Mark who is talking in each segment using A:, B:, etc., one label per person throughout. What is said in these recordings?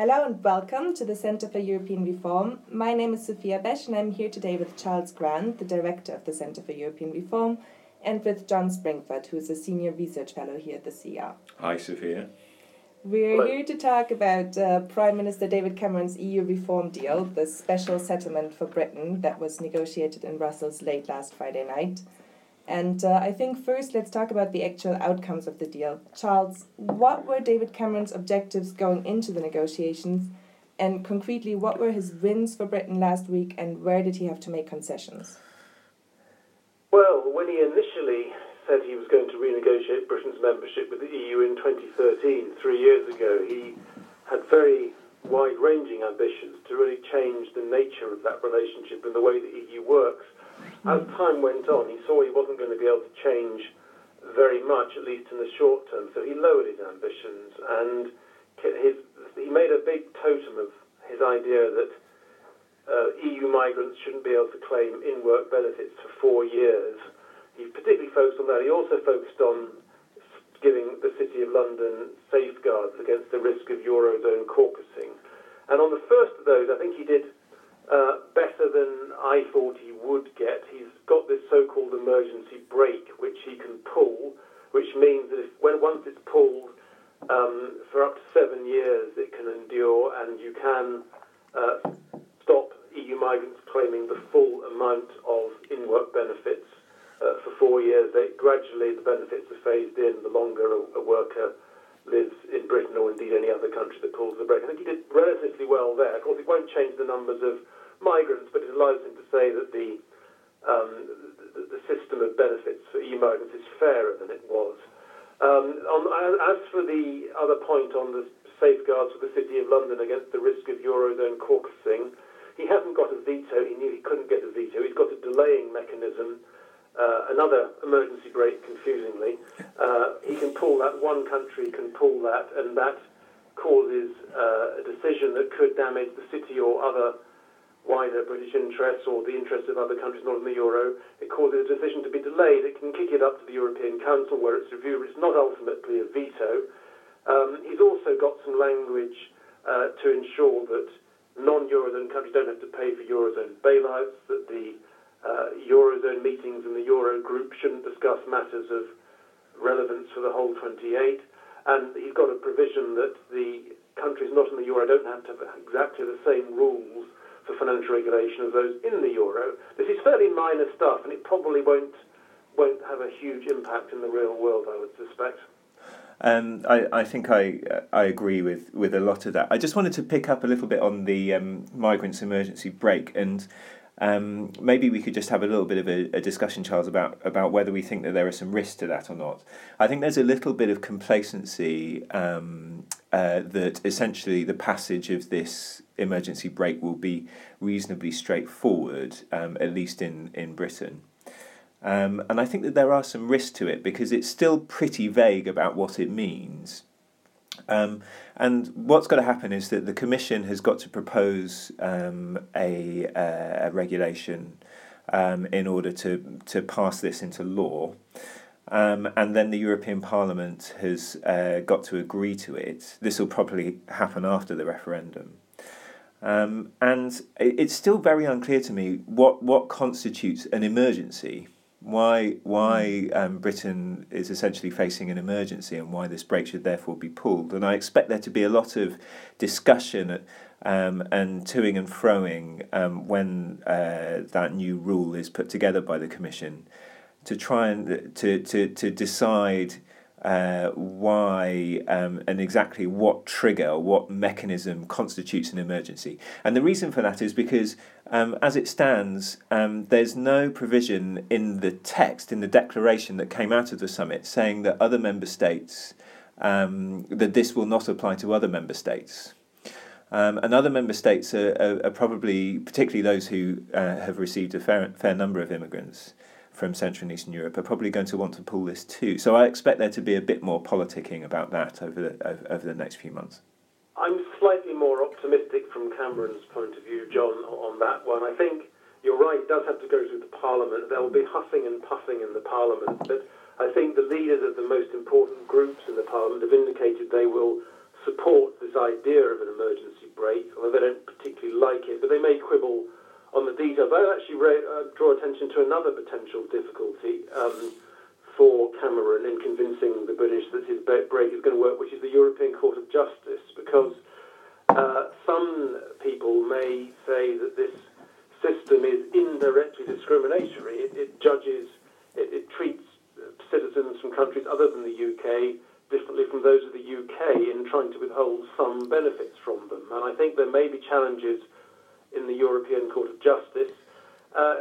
A: Hello and welcome to the Centre for European Reform. My name is Sophia Besch and I'm here today with Charles Grant, the director of the Centre for European Reform, and with John Springford, who is a senior research fellow here at the CER.
B: Hi, Sophia.
A: We're
C: Hello.
A: here to talk about uh, Prime Minister David Cameron's EU reform deal, the special settlement for Britain that was negotiated in Brussels late last Friday night. And uh, I think first let's talk about the actual outcomes of the deal. Charles, what were David Cameron's objectives going into the negotiations? And concretely, what were his wins for Britain last week and where did he have to make concessions?
C: Well, when he initially said he was going to renegotiate Britain's membership with the EU in 2013, three years ago, he had very wide ranging ambitions to really change the nature of that relationship and the way the EU works. As time went on, he saw he wasn't going to be able to change very much, at least in the short term, so he lowered his ambitions and his, he made a big totem of his idea that uh, EU migrants shouldn't be able to claim in work benefits for four years. He particularly focused on that. He also focused on giving the City of London safeguards against the risk of Eurozone caucusing. And on the first of those, I think he did uh, better than I thought he would get. He's got this so-called emergency brake, which he can pull, which means that if, when once it's pulled um, for up to seven years, it can endure, and you can uh, stop EU migrants claiming the full amount of in-work benefits uh, for four years. They, gradually, the benefits are phased in the longer a, a worker lives in Britain or indeed any other country that pulls the brake. I think he did relatively well there. Of course, it won't change the numbers of migrants, but it allows him to say that the, um, the, the system of benefits for EU migrants is fairer than it was. Um, on, as for the other point on the safeguards for the City of London against the risk of Eurozone caucusing, he hasn't got a veto. He knew he couldn't get a veto. He's got a delaying mechanism, uh, another emergency brake, confusingly. Uh, he can pull that, one country can pull that, and that causes uh, a decision that could damage the city or other wider British interests or the interests of other countries not in the euro. It causes a decision to be delayed. It can kick it up to the European Council where it's reviewed. It's not ultimately a veto. Um, he's also got some language uh, to ensure that non-eurozone countries don't have to pay for eurozone bailouts. That the uh, eurozone meetings and the euro group shouldn't discuss matters of relevance for the whole 28. And he's got a provision that the countries not in the euro don't have to have exactly the same rules for financial regulation as those in the euro. This is fairly minor stuff, and it probably won't won't have a huge impact in the real world. I would suspect.
B: Um, I, I think I I agree with, with a lot of that. I just wanted to pick up a little bit on the um, migrants emergency brake and um, maybe we could just have a little bit of a, a, discussion, Charles, about, about whether we think that there are some risks to that or not. I think there's a little bit of complacency um, uh, that essentially the passage of this emergency brake will be reasonably straightforward, um, at least in, in Britain. Um, and I think that there are some risks to it because it's still pretty vague about what it means. Um, and what's got to happen is that the Commission has got to propose um, a, uh, a regulation um, in order to, to pass this into law. Um, and then the European Parliament has uh, got to agree to it. This will probably happen after the referendum. Um, and it's still very unclear to me what, what constitutes an emergency why why um, Britain is essentially facing an emergency and why this brake should therefore be pulled. And I expect there to be a lot of discussion um, and toing and froing um, when uh, that new rule is put together by the Commission to try and to to to decide. Uh, why um, and exactly what trigger, what mechanism constitutes an emergency. And the reason for that is because, um, as it stands, um, there's no provision in the text, in the declaration that came out of the summit, saying that other member states, um, that this will not apply to other member states. Um, and other member states are, are, are probably, particularly those who uh, have received a fair, fair number of immigrants, from Central and Eastern Europe are probably going to want to pull this too. So I expect there to be a bit more politicking about that over the, over, over the next few months.
C: I'm slightly more optimistic from Cameron's point of view, John, on that one. I think you're right, it does have to go through the Parliament. There will be huffing and puffing in the Parliament, but I think the leaders of the most important groups in the Parliament have indicated they will support this idea of an emergency brake, although they don't particularly like it, but they may quibble on the details. I actually uh, draw attention to another potential difficulty um, for Cameron in convincing the British that his brake is going to work, which is the European Court of Justice, because uh, some people may say that this system is indirectly discriminatory. It, it judges, it, it treats citizens from countries other than the UK differently from those of the UK in trying to withhold some benefits from them. And I think there may be challenges in the European Court of Justice. Uh,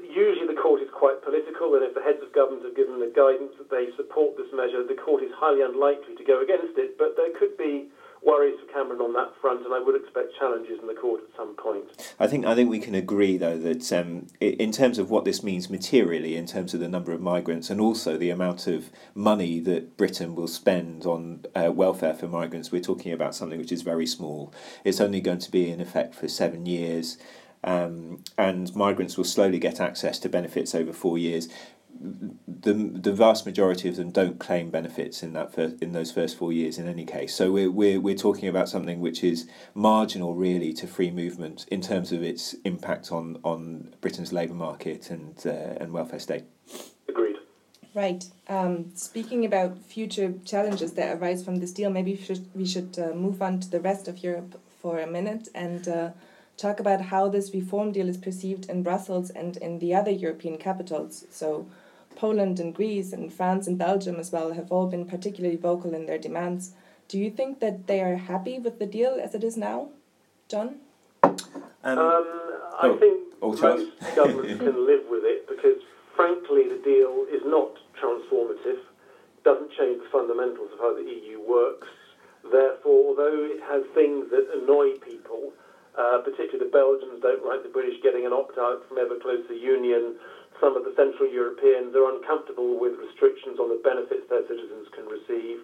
C: usually the court is quite political, and if the heads of government have given the guidance that they support this measure, the court is highly unlikely to go against it. But there could be worries for Cameron on that front, and I would expect challenges in the court at some point.
B: I think I think we can agree though that um, in terms of what this means materially, in terms of the number of migrants, and also the amount of money that Britain will spend on uh, welfare for migrants, we're talking about something which is very small. It's only going to be in effect for seven years. Um, and migrants will slowly get access to benefits over four years the the vast majority of them don't claim benefits in that first, in those first four years in any case. So we're, we're we're talking about something which is marginal really to free movement in terms of its impact on on Britain's labour market and uh, and welfare state.
C: Agreed.
A: Right. Um, speaking about future challenges that arise from this deal, maybe we should we should uh, move on to the rest of Europe for a minute and. Uh, talk about how this reform deal is perceived in Brussels and in the other European capitals. So, Poland and Greece and France and Belgium as well have all been particularly vocal in their demands. Do you think that they are happy with the deal as it is now, John?
C: Um, um, I oh, think oh, most governments can live with it because, frankly, the deal is not transformative, It doesn't change the fundamentals of how the EU works. Therefore, although it has things that annoy people, uh, particularly the Belgians don't like the British getting an opt out from ever closer union some of the Central Europeans are uncomfortable with restrictions on the benefits their citizens can receive,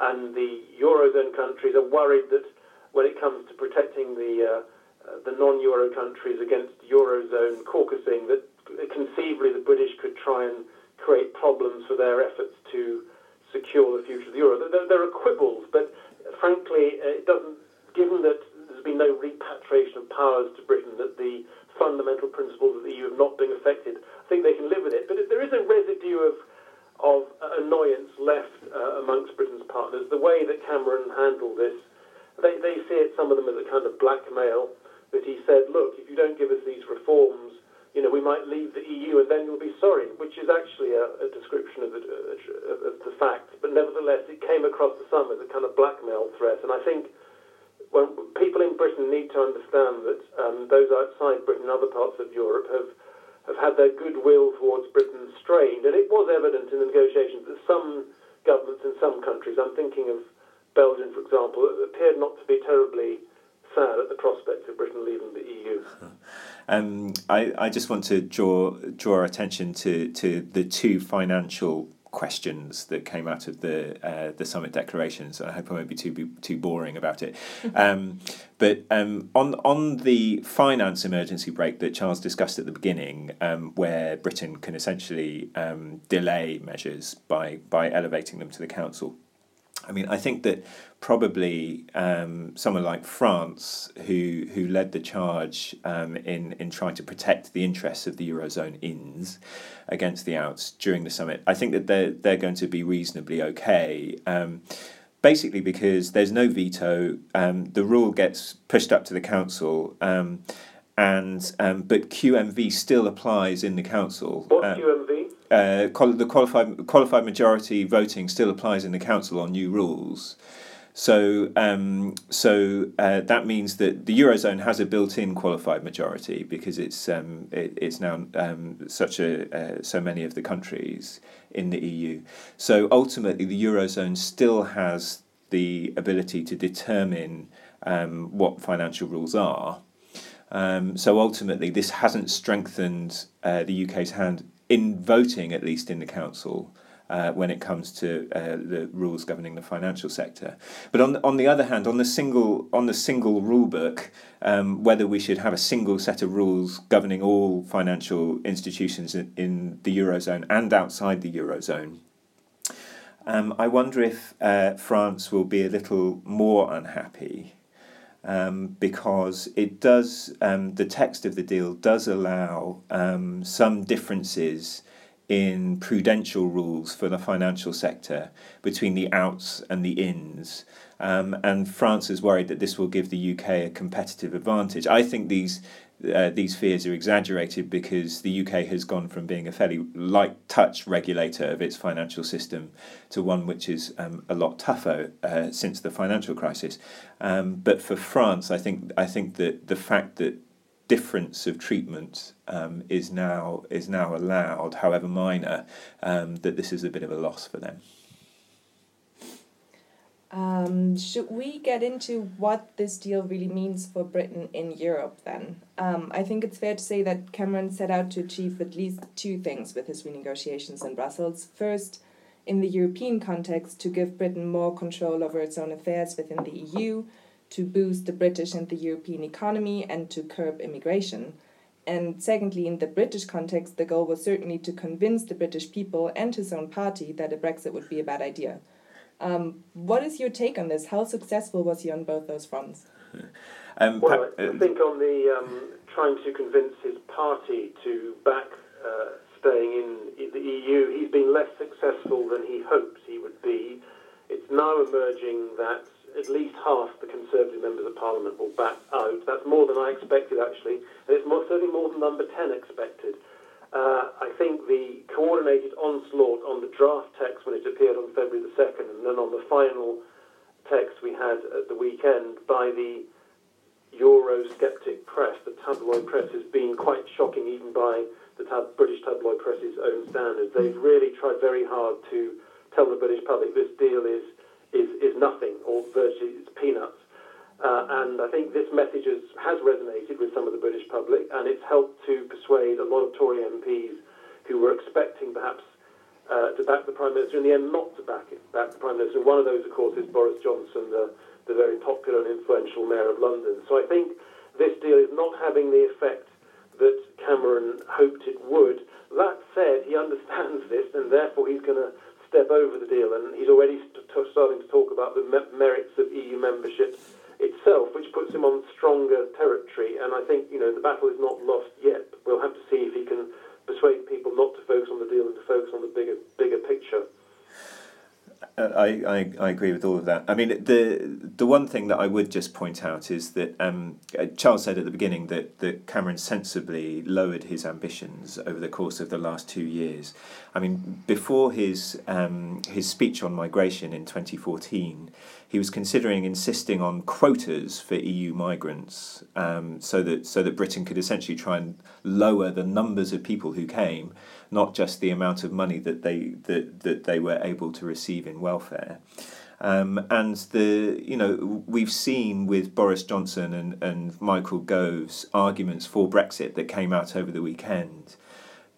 C: and the Eurozone countries are worried that when it comes to protecting the uh, uh, the non-euro countries against eurozone caucusing, that conceivably the British could try and create problems for their efforts to secure the future of the euro. There, there are quibbles, but frankly, uh, it doesn't. Given that there's been no repatriation of powers to Britain, that the fundamental principles of the EU have not been affected. Think they can live with it. But there is a residue of of annoyance left uh, amongst Britain's partners. The way that Cameron handled this, they, they see it, some of them, as a kind of blackmail. That he said, look, if you don't give us these reforms, you know, we might leave the EU and then you'll be sorry, which is actually a, a description of the, uh, of the facts. But nevertheless, it came across to some as a kind of blackmail threat. And I think people in Britain need to understand that um, those outside Britain and other parts of Europe have have had their goodwill towards Britain strained, and it was evident in the negotiations that some governments in some countries, I'm thinking of Belgium, for example, appeared not to be terribly sad at the prospect of Britain leaving the EU.
B: Um, I, I just want to draw draw our attention to, to the two financial questions that came out of the uh, the summit declarations. I hope I won't be too too boring about it. Um, but um, on on the finance emergency brake that Charles discussed at the beginning, um, where Britain can essentially um, delay measures by by elevating them to the council. I mean, I think that probably um, someone like France, who who led the charge um, in in trying to protect the interests of the eurozone ins against the outs during the summit, I think that they're they're going to be reasonably okay. Um, basically, because there's no veto, um, the rule gets pushed up to the council. Um, and um, but QMV still applies in the council.
C: What's QMV?
B: Uh, the qualified qualified majority voting still applies in the council on new rules. So, um, so uh, that means that the eurozone has a built-in qualified majority because it's um, it, it's now um, such a uh, so many of the countries in the EU. So ultimately, the eurozone still has the ability to determine um, what financial rules are. Um, so ultimately, this hasn't strengthened uh, the UK's hand in voting, at least in the council, uh, when it comes to uh, the rules governing the financial sector. But on on the other hand, on the single on the single rule book, um, whether we should have a single set of rules governing all financial institutions in, in the eurozone and outside the eurozone. Um, I wonder if uh, France will be a little more unhappy um, because it does, um, the text of the deal does allow um, some differences in prudential rules for the financial sector between the outs and the ins. Um, and France is worried that this will give the UK a competitive advantage. I think these uh, these fears are exaggerated because the UK has gone from being a fairly light touch regulator of its financial system to one which is um, a lot tougher uh, since the financial crisis. Um, but for France, I think I think that the fact that difference of treatment um, is now is now allowed, however minor, um, that this is a bit of a loss for them.
A: Um, should we get into what this deal really means for Britain in Europe then? Um, I think it's fair to say that Cameron set out to achieve at least two things with his renegotiations in Brussels. First, in the European context, to give Britain more control over its own affairs within the EU, to boost the British and the European economy, and to curb immigration. And secondly, in the British context, the goal was certainly to convince the British people and his own party that a Brexit would be a bad idea. Um, what is your take on this? How successful was he on both those fronts?
C: Um, well, I think on the um, trying to convince his party to back uh, staying in the EU, he's been less successful than he hoped he would be. It's now emerging that at least half the Conservative members of Parliament will back out. That's more than I expected, actually, and it's more, certainly more than number 10 expected. I think the coordinated onslaught on the draft text when it appeared on February the 2nd, and then on the final text we had at the weekend by the Eurosceptic press, the tabloid press, has been quite shocking, even by the tab- British tabloid press's own standards. They've really tried very hard to tell the British public this deal is is, is nothing or virtually it's peanuts. Uh, and I think this message has, has resonated with some of the British public, and it's helped to persuade a lot of Tory MPs who were expecting perhaps uh, to back the Prime Minister, in the end not to back, it, back the Prime Minister. One of those, of course, is Boris Johnson, the, the very popular and influential Mayor of London. So I think this deal is not having the effect that Cameron hoped it would. That said, he understands this, and therefore he's going to step over the deal, and he's already st- starting to talk about the me- merits of EU membership itself, which puts him on stronger territory. And I think you know the battle is not lost yet. We'll have to see if he can persuade people not to focus on the deal and to focus on the bigger bigger picture.
B: Uh, I, I, I agree with all of that. I mean, the the one thing that I would just point out is that um, uh, Charles said at the beginning that, that Cameron sensibly lowered his ambitions over the course of the last two years. I mean, before his um, his speech on migration in 2014, he was considering insisting on quotas for EU migrants, um, so that so that Britain could essentially try and lower the numbers of people who came not just the amount of money that they that, that they were able to receive in welfare. Um, and the you know we've seen with Boris Johnson and, and Michael Gove's arguments for Brexit that came out over the weekend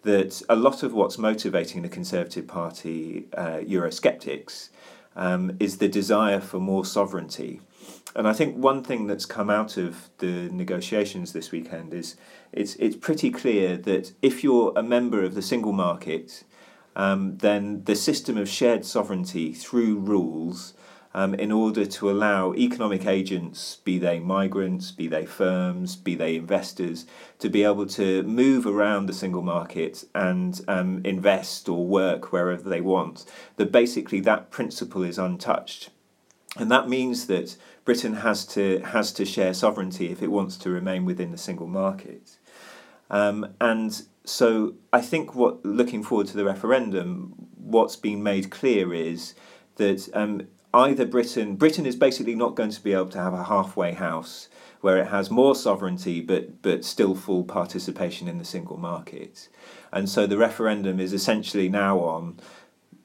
B: that a lot of what's motivating the Conservative Party uh, Eurosceptics um, is the desire for more sovereignty. And I think one thing that's come out of the negotiations this weekend is it's it's pretty clear that if you're a member of the single market, um, then the system of shared sovereignty through rules, um, in order to allow economic agents, be they migrants, be they firms, be they investors, to be able to move around the single market and um, invest or work wherever they want, that basically that principle is untouched. And that means that Britain has to has to share sovereignty if it wants to remain within the single market. Um, and so I think what looking forward to the referendum, what's been made clear is that um, either Britain Britain is basically not going to be able to have a halfway house where it has more sovereignty but but still full participation in the single market. And so the referendum is essentially now on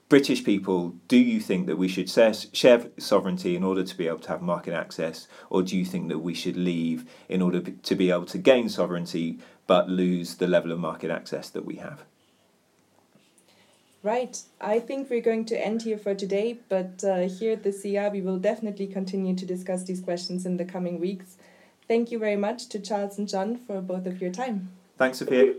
B: British people, do you think that we should share sovereignty in order to be able to have market access, or do you think that we should leave in order to be able to gain sovereignty but lose the level of market access that we have?
A: Right. I think we're going to end here for today, but uh, here at the CER we will definitely continue to discuss these questions in the coming weeks. Thank you very much to Charles and John for both of your time.
B: Thanks, Sophia.